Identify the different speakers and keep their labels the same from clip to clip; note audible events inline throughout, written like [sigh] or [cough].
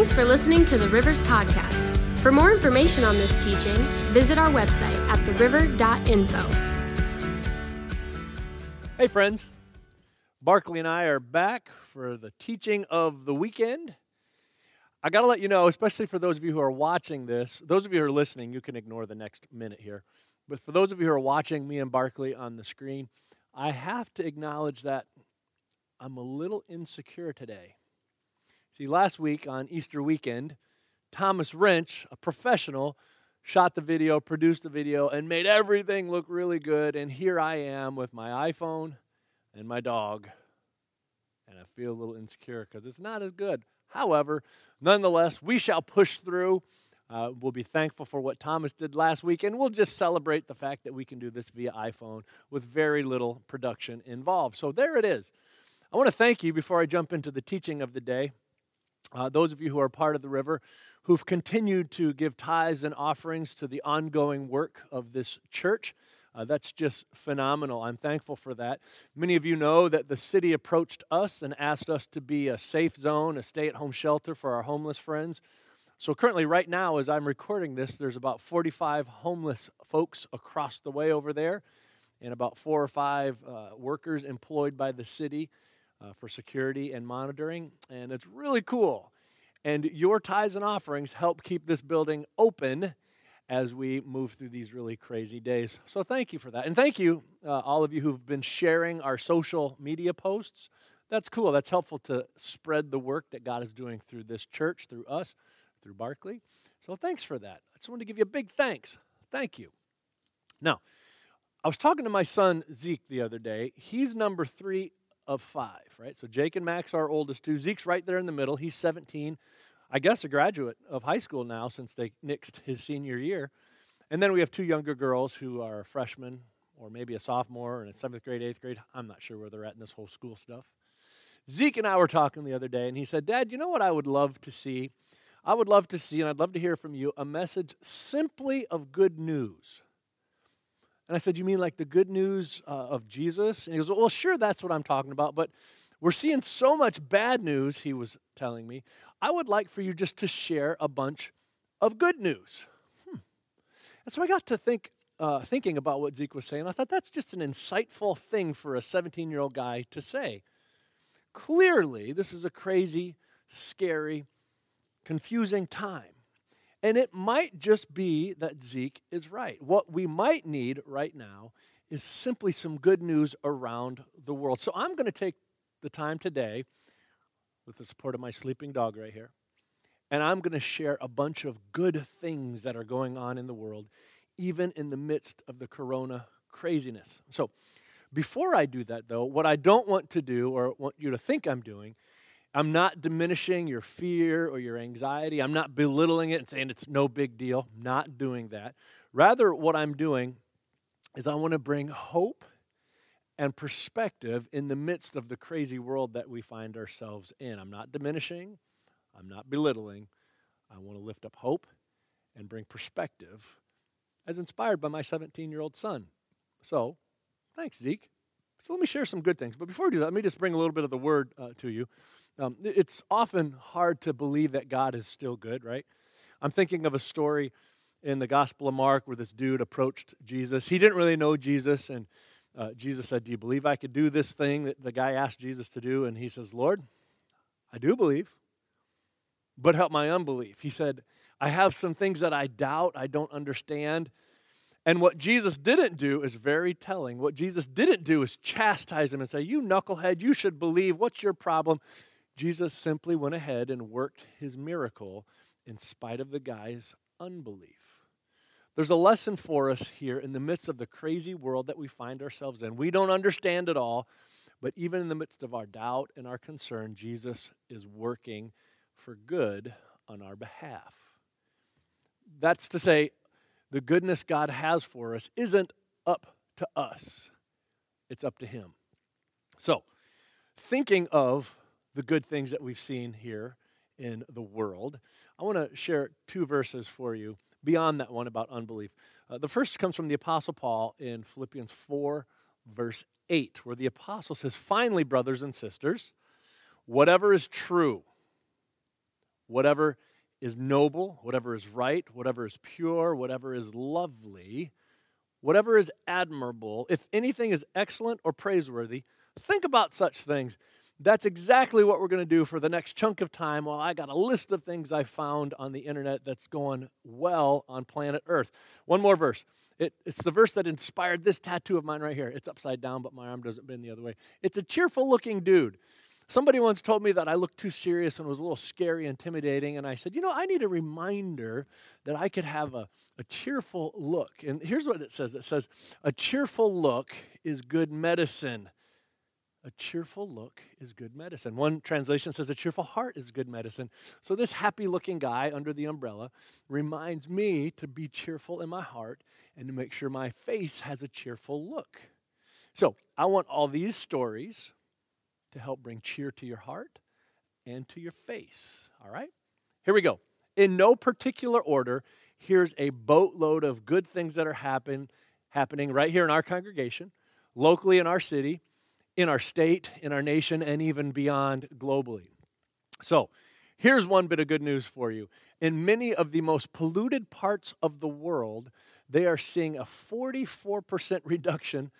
Speaker 1: Thanks for listening to the Rivers Podcast. For more information on this teaching, visit our website at theriver.info.
Speaker 2: Hey, friends. Barkley and I are back for the teaching of the weekend. I got to let you know, especially for those of you who are watching this, those of you who are listening, you can ignore the next minute here. But for those of you who are watching me and Barkley on the screen, I have to acknowledge that I'm a little insecure today. See, last week on Easter weekend, Thomas Wrench, a professional, shot the video, produced the video, and made everything look really good. And here I am with my iPhone and my dog. And I feel a little insecure because it's not as good. However, nonetheless, we shall push through. Uh, we'll be thankful for what Thomas did last week, and we'll just celebrate the fact that we can do this via iPhone with very little production involved. So there it is. I want to thank you before I jump into the teaching of the day. Uh, those of you who are part of the river who've continued to give tithes and offerings to the ongoing work of this church. Uh, that's just phenomenal. I'm thankful for that. Many of you know that the city approached us and asked us to be a safe zone, a stay at home shelter for our homeless friends. So, currently, right now, as I'm recording this, there's about 45 homeless folks across the way over there, and about four or five uh, workers employed by the city uh, for security and monitoring. And it's really cool. And your tithes and offerings help keep this building open as we move through these really crazy days. So thank you for that. And thank you, uh, all of you who've been sharing our social media posts. That's cool. That's helpful to spread the work that God is doing through this church, through us, through Barkley. So thanks for that. I just want to give you a big thanks. Thank you. Now, I was talking to my son Zeke the other day. He's number three of five, right? So Jake and Max are our oldest two. Zeke's right there in the middle. He's 17. I guess, a graduate of high school now since they nixed his senior year. And then we have two younger girls who are freshmen or maybe a sophomore and in seventh grade, eighth grade. I'm not sure where they're at in this whole school stuff. Zeke and I were talking the other day, and he said, Dad, you know what I would love to see? I would love to see, and I'd love to hear from you, a message simply of good news. And I said, You mean like the good news uh, of Jesus? And he goes, Well, sure, that's what I'm talking about, but we're seeing so much bad news, he was telling me. I would like for you just to share a bunch of good news. Hmm. And so I got to think, uh, thinking about what Zeke was saying. I thought that's just an insightful thing for a 17 year old guy to say. Clearly, this is a crazy, scary, confusing time. And it might just be that Zeke is right. What we might need right now is simply some good news around the world. So I'm going to take the time today with the support of my sleeping dog right here. And I'm going to share a bunch of good things that are going on in the world, even in the midst of the corona craziness. So, before I do that, though, what I don't want to do or want you to think I'm doing, I'm not diminishing your fear or your anxiety. I'm not belittling it and saying it's no big deal. not doing that. Rather, what I'm doing is I want to bring hope and perspective in the midst of the crazy world that we find ourselves in. I'm not diminishing, I'm not belittling. I want to lift up hope and bring perspective as inspired by my 17 year old son. So, thanks, Zeke. So, let me share some good things. But before we do that, let me just bring a little bit of the word uh, to you. Um, it's often hard to believe that God is still good, right? I'm thinking of a story in the Gospel of Mark where this dude approached Jesus. He didn't really know Jesus, and uh, Jesus said, Do you believe I could do this thing that the guy asked Jesus to do? And he says, Lord, I do believe, but help my unbelief. He said, I have some things that I doubt, I don't understand. And what Jesus didn't do is very telling. What Jesus didn't do is chastise him and say, You knucklehead, you should believe. What's your problem? Jesus simply went ahead and worked his miracle in spite of the guy's unbelief. There's a lesson for us here in the midst of the crazy world that we find ourselves in. We don't understand it all, but even in the midst of our doubt and our concern, Jesus is working for good on our behalf. That's to say, the goodness God has for us isn't up to us, it's up to Him. So, thinking of the good things that we've seen here in the world, I want to share two verses for you beyond that one about unbelief. Uh, the first comes from the Apostle Paul in Philippians 4, verse 8, where the Apostle says, Finally, brothers and sisters, whatever is true, whatever is noble, whatever is right, whatever is pure, whatever is lovely, whatever is admirable, if anything is excellent or praiseworthy, think about such things. That's exactly what we're going to do for the next chunk of time. Well, I got a list of things I found on the internet that's going well on planet Earth. One more verse. It, it's the verse that inspired this tattoo of mine right here. It's upside down, but my arm doesn't bend the other way. It's a cheerful looking dude. Somebody once told me that I looked too serious and was a little scary, intimidating, and I said, you know, I need a reminder that I could have a, a cheerful look. And here's what it says it says, a cheerful look is good medicine. A cheerful look is good medicine. One translation says a cheerful heart is good medicine. So, this happy looking guy under the umbrella reminds me to be cheerful in my heart and to make sure my face has a cheerful look. So, I want all these stories to help bring cheer to your heart and to your face. All right? Here we go. In no particular order, here's a boatload of good things that are happen, happening right here in our congregation, locally in our city in our state, in our nation, and even beyond globally. So, here's one bit of good news for you. In many of the most polluted parts of the world, they are seeing a 44% reduction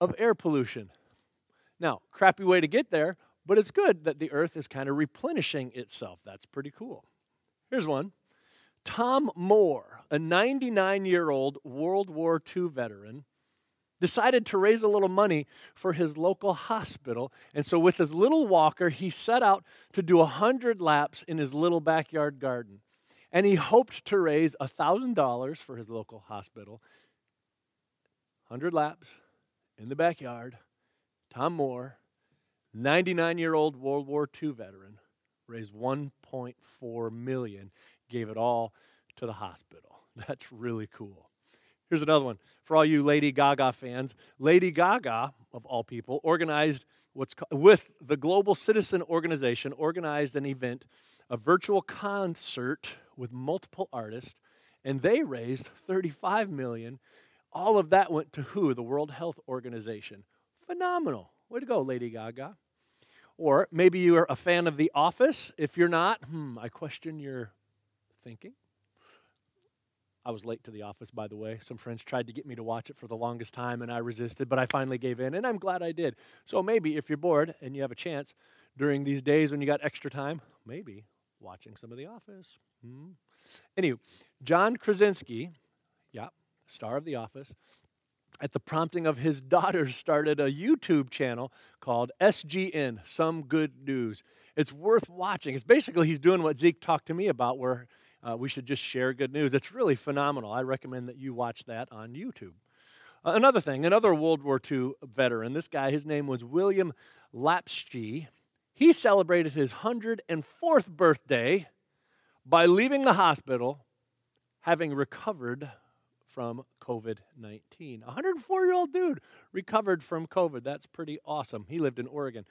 Speaker 2: of air pollution. Now, crappy way to get there, but it's good that the earth is kind of replenishing itself. That's pretty cool. Here's one Tom Moore, a 99 year old World War II veteran, decided to raise a little money for his local hospital. And so, with his little walker, he set out to do a 100 laps in his little backyard garden. And he hoped to raise $1,000 for his local hospital. 100 laps in the backyard. Tom Moore, 99 year old World War II veteran, raised 1.4 million, gave it all to the hospital. [laughs] That's really cool. Here's another one for all you Lady Gaga fans. Lady Gaga, of all people, organized what's with the Global Citizen Organization, organized an event, a virtual concert with multiple artists, and they raised 35 million. All of that went to who? The World Health Organization. Phenomenal. Way to go, Lady Gaga. Or maybe you are a fan of The Office. If you're not, hmm, I question your thinking. I was late to the office, by the way. Some friends tried to get me to watch it for the longest time, and I resisted, but I finally gave in, and I'm glad I did. So maybe if you're bored and you have a chance during these days when you got extra time, maybe watching some of The Office. Hmm. Anyway, John Krasinski, yeah, star of The Office, at the prompting of his [laughs] daughters, started a YouTube channel called SGN Some Good News. It's worth watching. It's basically he's doing what Zeke talked to me about, where uh, we should just share good news. It's really phenomenal. I recommend that you watch that on YouTube. Uh, another thing, another World War II veteran, this guy, his name was William Lapsky. He celebrated his 104th birthday by leaving the hospital having recovered from COVID 19. A 104 year old dude recovered from COVID. That's pretty awesome. He lived in Oregon.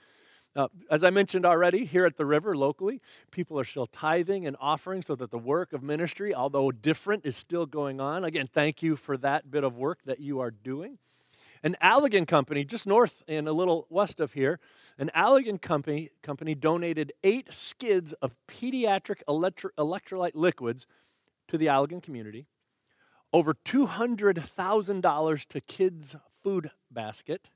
Speaker 2: Uh, as I mentioned already, here at the river locally, people are still tithing and offering so that the work of ministry, although different, is still going on. Again, thank you for that bit of work that you are doing. An Allegan company, just north and a little west of here, an Allegan company, company donated eight skids of pediatric electro- electrolyte liquids to the Allegan community, over $200,000 to Kids Food Basket,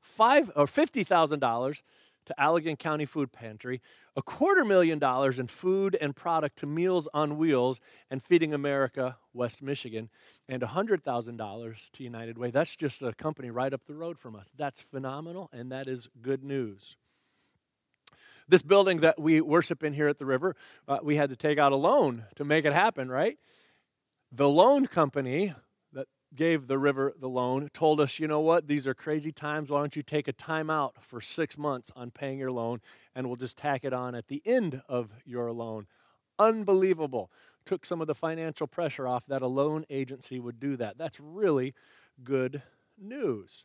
Speaker 2: five or $50,000 to Allegan County Food Pantry, a quarter million dollars in food and product to Meals on Wheels and Feeding America, West Michigan, and $100,000 to United Way. That's just a company right up the road from us. That's phenomenal, and that is good news. This building that we worship in here at the river, uh, we had to take out a loan to make it happen, right? The loan company gave the river the loan told us, you know what, these are crazy times. Why don't you take a time out for six months on paying your loan and we'll just tack it on at the end of your loan? Unbelievable. Took some of the financial pressure off that a loan agency would do that. That's really good news.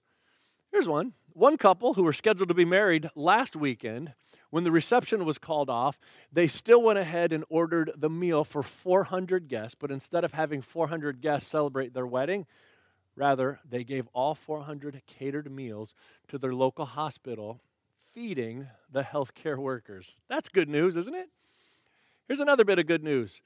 Speaker 2: Here's one. One couple who were scheduled to be married last weekend, when the reception was called off, they still went ahead and ordered the meal for 400 guests, but instead of having 400 guests celebrate their wedding, rather, they gave all 400 catered meals to their local hospital, feeding the healthcare workers. That's good news, isn't it? Here's another bit of good news.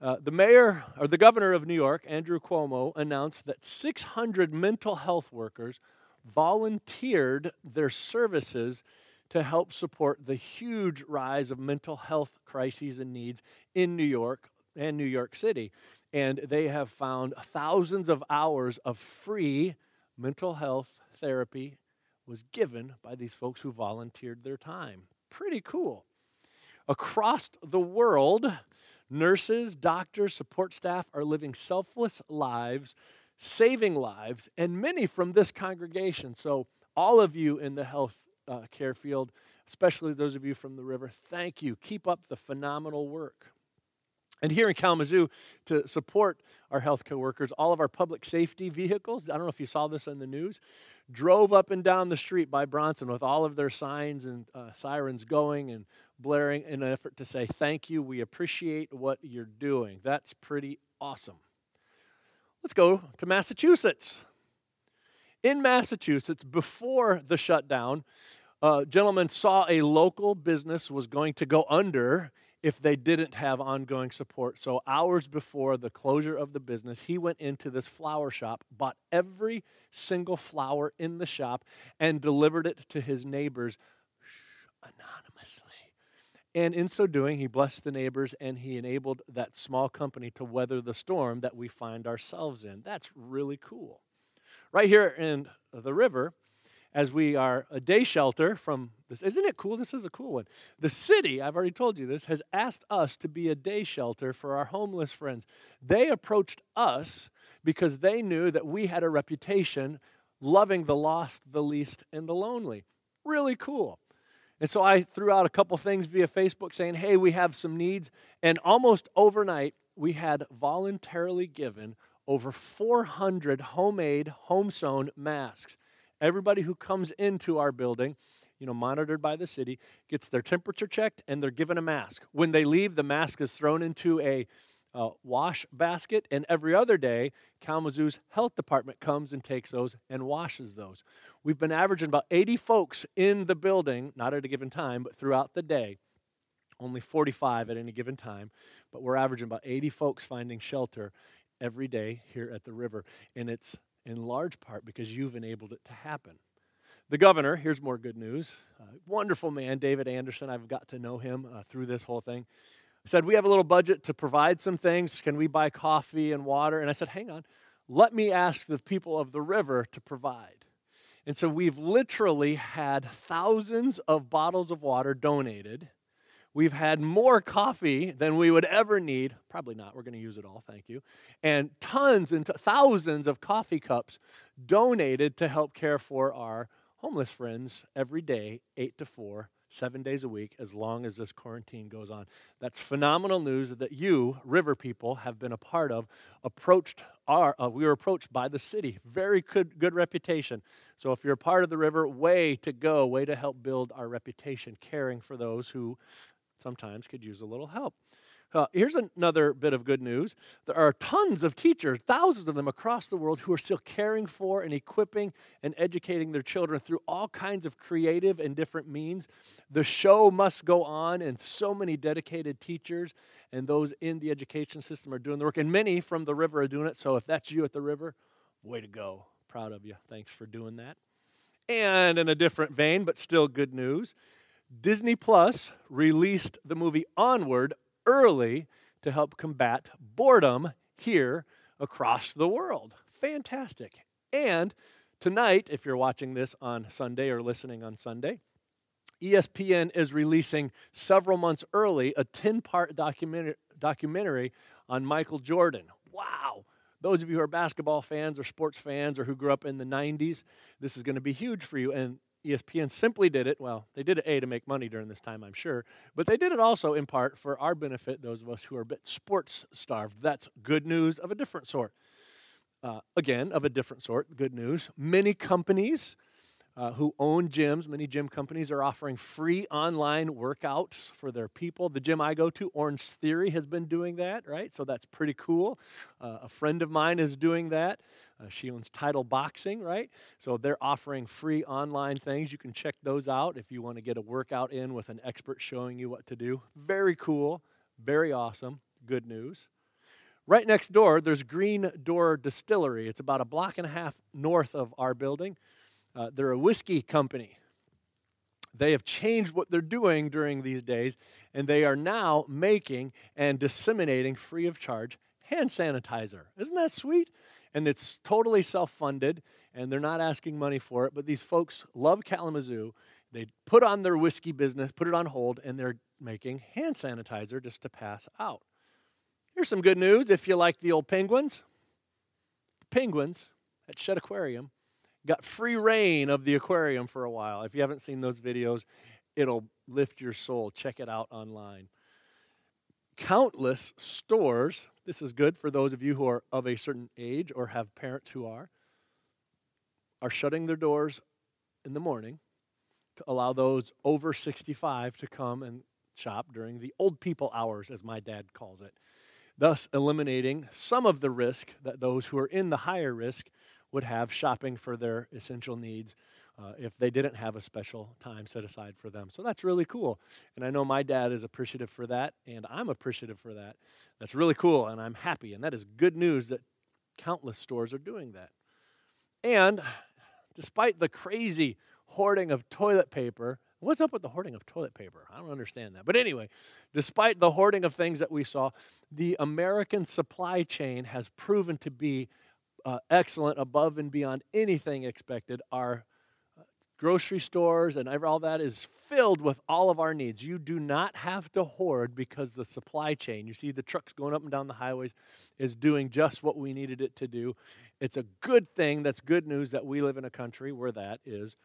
Speaker 2: Uh, the mayor or the governor of New York, Andrew Cuomo, announced that 600 mental health workers volunteered their services to help support the huge rise of mental health crises and needs in New York and New York City. And they have found thousands of hours of free mental health therapy was given by these folks who volunteered their time. Pretty cool. Across the world, nurses, doctors, support staff are living selfless lives, saving lives, and many from this congregation. So, all of you in the health uh, care field, especially those of you from the river, thank you. Keep up the phenomenal work. And here in Kalamazoo, to support our healthcare workers, all of our public safety vehicles, I don't know if you saw this in the news, drove up and down the street by Bronson with all of their signs and uh, sirens going and blaring in an effort to say, Thank you, we appreciate what you're doing. That's pretty awesome. Let's go to Massachusetts. In Massachusetts, before the shutdown, a gentleman saw a local business was going to go under if they didn't have ongoing support. So, hours before the closure of the business, he went into this flower shop, bought every single flower in the shop, and delivered it to his neighbors anonymously. And in so doing, he blessed the neighbors and he enabled that small company to weather the storm that we find ourselves in. That's really cool. Right here in the river, as we are a day shelter from this. Isn't it cool? This is a cool one. The city, I've already told you this, has asked us to be a day shelter for our homeless friends. They approached us because they knew that we had a reputation loving the lost, the least, and the lonely. Really cool. And so I threw out a couple things via Facebook saying, hey, we have some needs. And almost overnight, we had voluntarily given over 400 homemade, home sewn masks. Everybody who comes into our building, you know, monitored by the city, gets their temperature checked and they're given a mask. When they leave, the mask is thrown into a uh, wash basket, and every other day, Kalamazoo's health department comes and takes those and washes those. We've been averaging about 80 folks in the building, not at a given time, but throughout the day. Only 45 at any given time, but we're averaging about 80 folks finding shelter every day here at the river. And it's in large part because you've enabled it to happen. The governor, here's more good news. Uh, wonderful man, David Anderson. I've got to know him uh, through this whole thing. Said, We have a little budget to provide some things. Can we buy coffee and water? And I said, Hang on. Let me ask the people of the river to provide. And so we've literally had thousands of bottles of water donated We've had more coffee than we would ever need. Probably not. We're going to use it all. Thank you. And tons and t- thousands of coffee cups donated to help care for our homeless friends every day, 8 to 4, seven days a week, as long as this quarantine goes on. That's phenomenal news that you, river people, have been a part of. Approached our, uh, we were approached by the city. Very good, good reputation. So if you're a part of the river, way to go, way to help build our reputation, caring for those who sometimes could use a little help. Uh, here's another bit of good news. There are tons of teachers, thousands of them across the world, who are still caring for and equipping and educating their children through all kinds of creative and different means. The show must go on, and so many dedicated teachers and those in the education system are doing the work, and many from the river are doing it. So if that's you at the river, way to go. Proud of you. Thanks for doing that. And in a different vein, but still good news, Disney Plus released the movie Onward early to help combat boredom here across the world. Fantastic. And tonight, if you're watching this on Sunday or listening on Sunday, ESPN is releasing several months early a 10 part documentary, documentary on Michael Jordan. Wow. Those of you who are basketball fans or sports fans or who grew up in the 90s, this is going to be huge for you. And ESPN simply did it. Well, they did it A to make money during this time, I'm sure, but they did it also in part for our benefit, those of us who are a bit sports starved. That's good news of a different sort. Uh, again, of a different sort, good news. Many companies uh, who own gyms. Many gym companies are offering free online workouts for their people. The gym I go to, Orange Theory, has been doing that, right? So that's pretty cool. Uh, a friend of mine is doing that. Uh, she owns Title Boxing, right? So they're offering free online things. You can check those out if you want to get a workout in with an expert showing you what to do. Very cool. Very awesome. Good news. Right next door, there's Green Door Distillery. It's about a block and a half north of our building. Uh, they're a whiskey company. They have changed what they're doing during these days, and they are now making and disseminating free of charge hand sanitizer. Isn't that sweet? And it's totally self funded, and they're not asking money for it. But these folks love Kalamazoo. They put on their whiskey business, put it on hold, and they're making hand sanitizer just to pass out. Here's some good news if you like the old penguins. The penguins at Shedd Aquarium got free reign of the aquarium for a while. If you haven't seen those videos, it'll lift your soul. Check it out online. Countless stores, this is good for those of you who are of a certain age or have parents who are, are shutting their doors in the morning to allow those over 65 to come and shop during the old people hours, as my dad calls it, thus eliminating some of the risk that those who are in the higher risk would have shopping for their essential needs uh, if they didn't have a special time set aside for them. So that's really cool. And I know my dad is appreciative for that, and I'm appreciative for that. That's really cool, and I'm happy. And that is good news that countless stores are doing that. And despite the crazy hoarding of toilet paper, what's up with the hoarding of toilet paper? I don't understand that. But anyway, despite the hoarding of things that we saw, the American supply chain has proven to be uh, excellent, above and beyond anything expected. Our grocery stores and all that is filled with all of our needs. You do not have to hoard because the supply chain, you see the trucks going up and down the highways, is doing just what we needed it to do. It's a good thing. That's good news that we live in a country where that is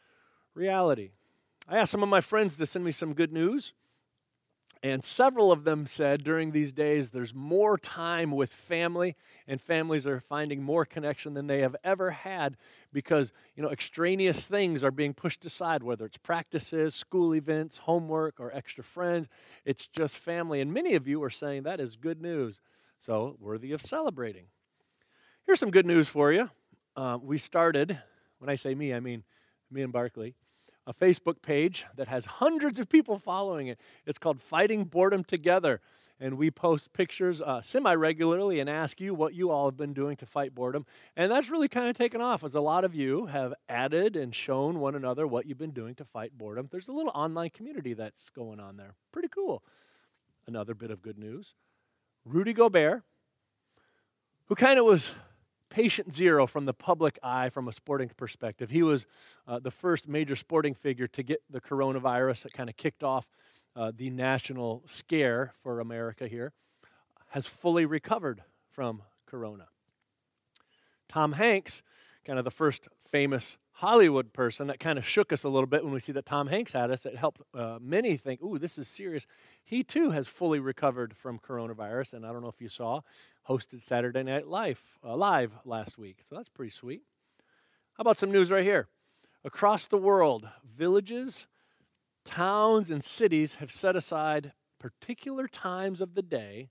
Speaker 2: reality. I asked some of my friends to send me some good news. And several of them said during these days there's more time with family, and families are finding more connection than they have ever had because you know extraneous things are being pushed aside, whether it's practices, school events, homework, or extra friends. It's just family. And many of you are saying that is good news, so worthy of celebrating. Here's some good news for you. Uh, we started, when I say me, I mean me and Barkley a Facebook page that has hundreds of people following it. It's called Fighting Boredom Together. And we post pictures uh, semi regularly and ask you what you all have been doing to fight boredom. And that's really kind of taken off as a lot of you have added and shown one another what you've been doing to fight boredom. There's a little online community that's going on there. Pretty cool. Another bit of good news Rudy Gobert, who kind of was patient zero from the public eye from a sporting perspective. He was uh, the first major sporting figure to get the coronavirus that kind of kicked off uh, the national scare for America here, has fully recovered from corona. Tom Hanks, kind of the first famous Hollywood person that kind of shook us a little bit when we see that Tom Hanks had us. It helped uh, many think, ooh, this is serious. He too has fully recovered from coronavirus. And I don't know if you saw, hosted Saturday Night Live, uh, live last week. So that's pretty sweet. How about some news right here? Across the world, villages, towns, and cities have set aside particular times of the day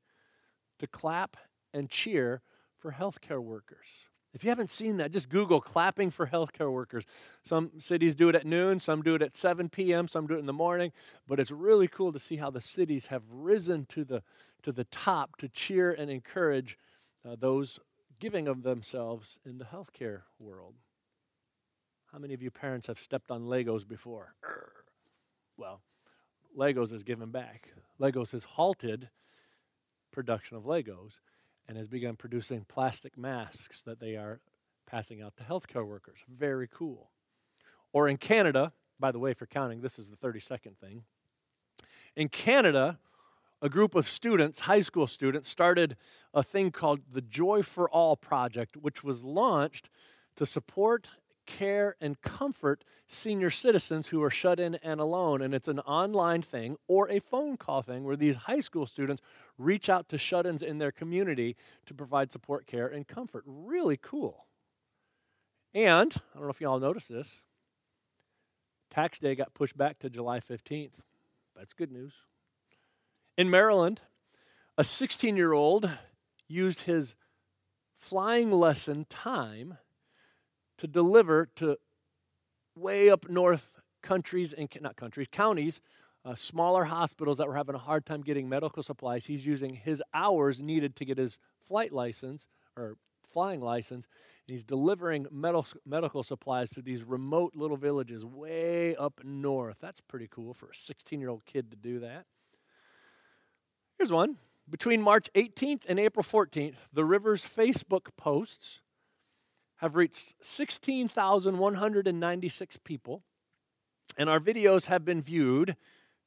Speaker 2: to clap and cheer for healthcare workers. If you haven't seen that, just Google clapping for healthcare workers. Some cities do it at noon, some do it at 7 p.m., some do it in the morning, but it's really cool to see how the cities have risen to the, to the top to cheer and encourage uh, those giving of themselves in the healthcare world. How many of you parents have stepped on Legos before? Well, Legos has given back. Legos has halted production of Legos and has begun producing plastic masks that they are passing out to healthcare workers. Very cool. Or in Canada, by the way, for counting, this is the 32nd thing. In Canada, a group of students, high school students, started a thing called the Joy for All Project, which was launched to support care, and comfort senior citizens who are shut in and alone. And it's an online thing or a phone call thing where these high school students reach out to shut ins in their community to provide support, care, and comfort. Really cool. And I don't know if you all noticed this tax day got pushed back to July 15th. That's good news. In Maryland, a 16 year old used his flying lesson time to deliver to way up north countries and not countries, counties uh, smaller hospitals that were having a hard time getting medical supplies. He's using his hours needed to get his flight license or flying license. And he's delivering medical, medical supplies to these remote little villages way up north. That's pretty cool for a 16 year old kid to do that. Here's one. Between March 18th and April 14th, the Rivers Facebook posts have reached 16,196 people, and our videos have been viewed,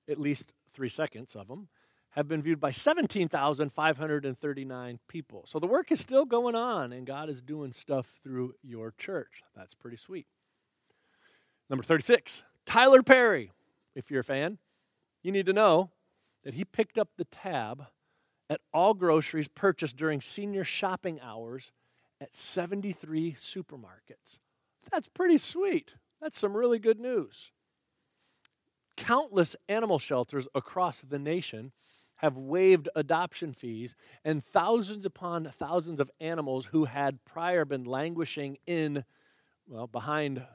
Speaker 2: at least three seconds of them, have been viewed by 17,539 people. So the work is still going on, and God is doing stuff through your church. That's pretty sweet. Number 36, Tyler Perry. If you're a fan, you need to know that he picked up the tab at all groceries purchased during senior shopping hours at 73 supermarkets. That's pretty sweet. That's some really good news. Countless animal shelters across the nation have waived adoption fees, and thousands upon thousands of animals who had prior been languishing in, well, behind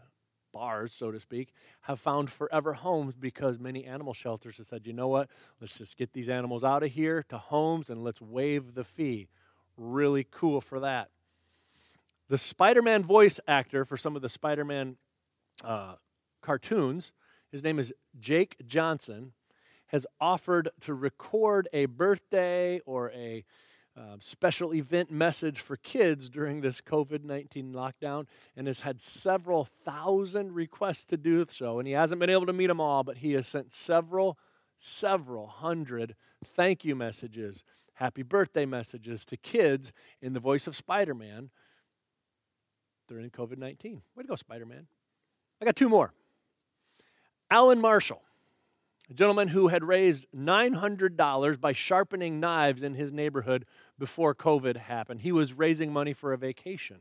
Speaker 2: bars, so to speak, have found forever homes because many animal shelters have said, you know what, let's just get these animals out of here to homes and let's waive the fee. Really cool for that. The Spider Man voice actor for some of the Spider Man uh, cartoons, his name is Jake Johnson, has offered to record a birthday or a uh, special event message for kids during this COVID 19 lockdown and has had several thousand requests to do so. And he hasn't been able to meet them all, but he has sent several, several hundred thank you messages, happy birthday messages to kids in the voice of Spider Man during COVID 19. Way to go, Spider Man. I got two more. Alan Marshall, a gentleman who had raised $900 by sharpening knives in his neighborhood before COVID happened. He was raising money for a vacation.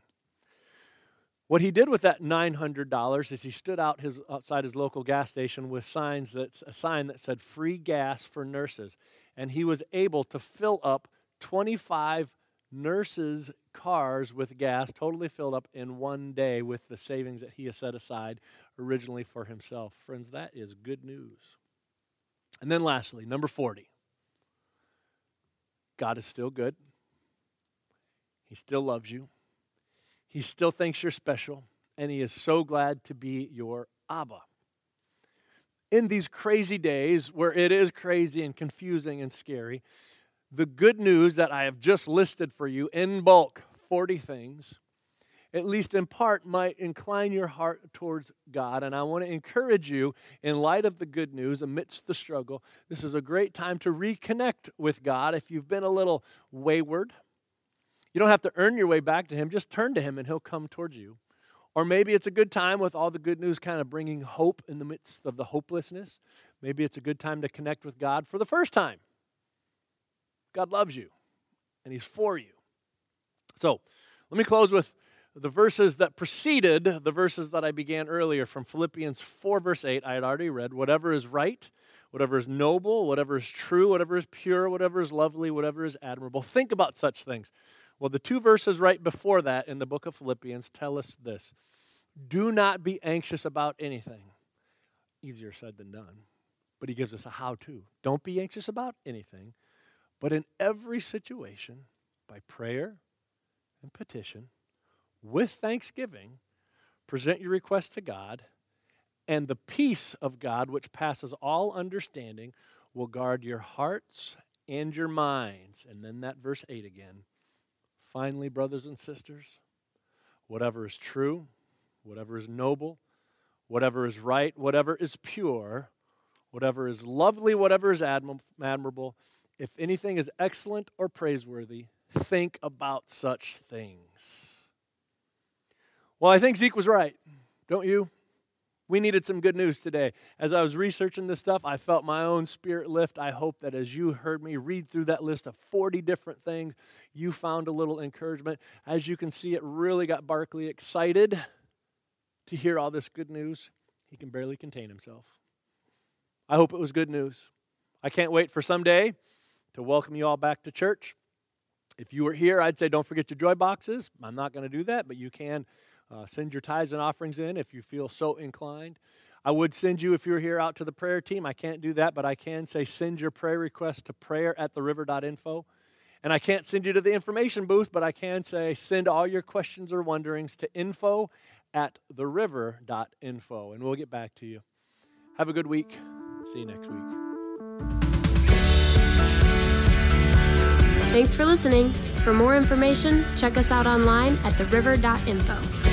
Speaker 2: What he did with that $900 is he stood out his, outside his local gas station with signs that, a sign that said free gas for nurses. And he was able to fill up 25 nurses' cars with gas, totally filled up in one day with the savings that he has set aside originally for himself. Friends, that is good news. And then lastly, number 40. God is still good. He still loves you. He still thinks you're special. And He is so glad to be your Abba. In these crazy days where it is crazy and confusing and scary, the good news that I have just listed for you in bulk 40 things at least in part, might incline your heart towards God. And I want to encourage you, in light of the good news, amidst the struggle, this is a great time to reconnect with God if you've been a little wayward. You don't have to earn your way back to Him, just turn to Him and He'll come towards you. Or maybe it's a good time with all the good news kind of bringing hope in the midst of the hopelessness. Maybe it's a good time to connect with God for the first time. God loves you and He's for you. So let me close with the verses that preceded the verses that I began earlier from Philippians 4, verse 8, I had already read. Whatever is right, whatever is noble, whatever is true, whatever is pure, whatever is lovely, whatever is admirable. Think about such things. Well, the two verses right before that in the book of Philippians tell us this Do not be anxious about anything. Easier said than done. But he gives us a how to. Don't be anxious about anything, but in every situation, by prayer and petition, with thanksgiving, present your request to God, and the peace of God, which passes all understanding, will guard your hearts and your minds. And then that verse 8 again. Finally, brothers and sisters, whatever is true, whatever is noble, whatever is right, whatever is pure, whatever is lovely, whatever is admirable, if anything is excellent or praiseworthy, think about such things. Well, I think Zeke was right, don't you? We needed some good news today. As I was researching this stuff, I felt my own spirit lift. I hope that as you heard me read through that list of 40 different things, you found a little encouragement. As you can see, it really got Barkley excited to hear all this good news. He can barely contain himself. I hope it was good news. I can't wait for someday to welcome you all back to church. If you were here, I'd say don't forget your joy boxes. I'm not going to do that, but you can uh, send your tithes and offerings in if you feel so inclined. I would send you, if you're here, out to the prayer team. I can't do that, but I can say send your prayer request to prayer at theriver.info. And I can't send you to the information booth, but I can say send all your questions or wonderings to info at theriver.info, and we'll get back to you. Have a good week. See you next week.
Speaker 1: Thanks for listening. For more information, check us out online at theriver.info.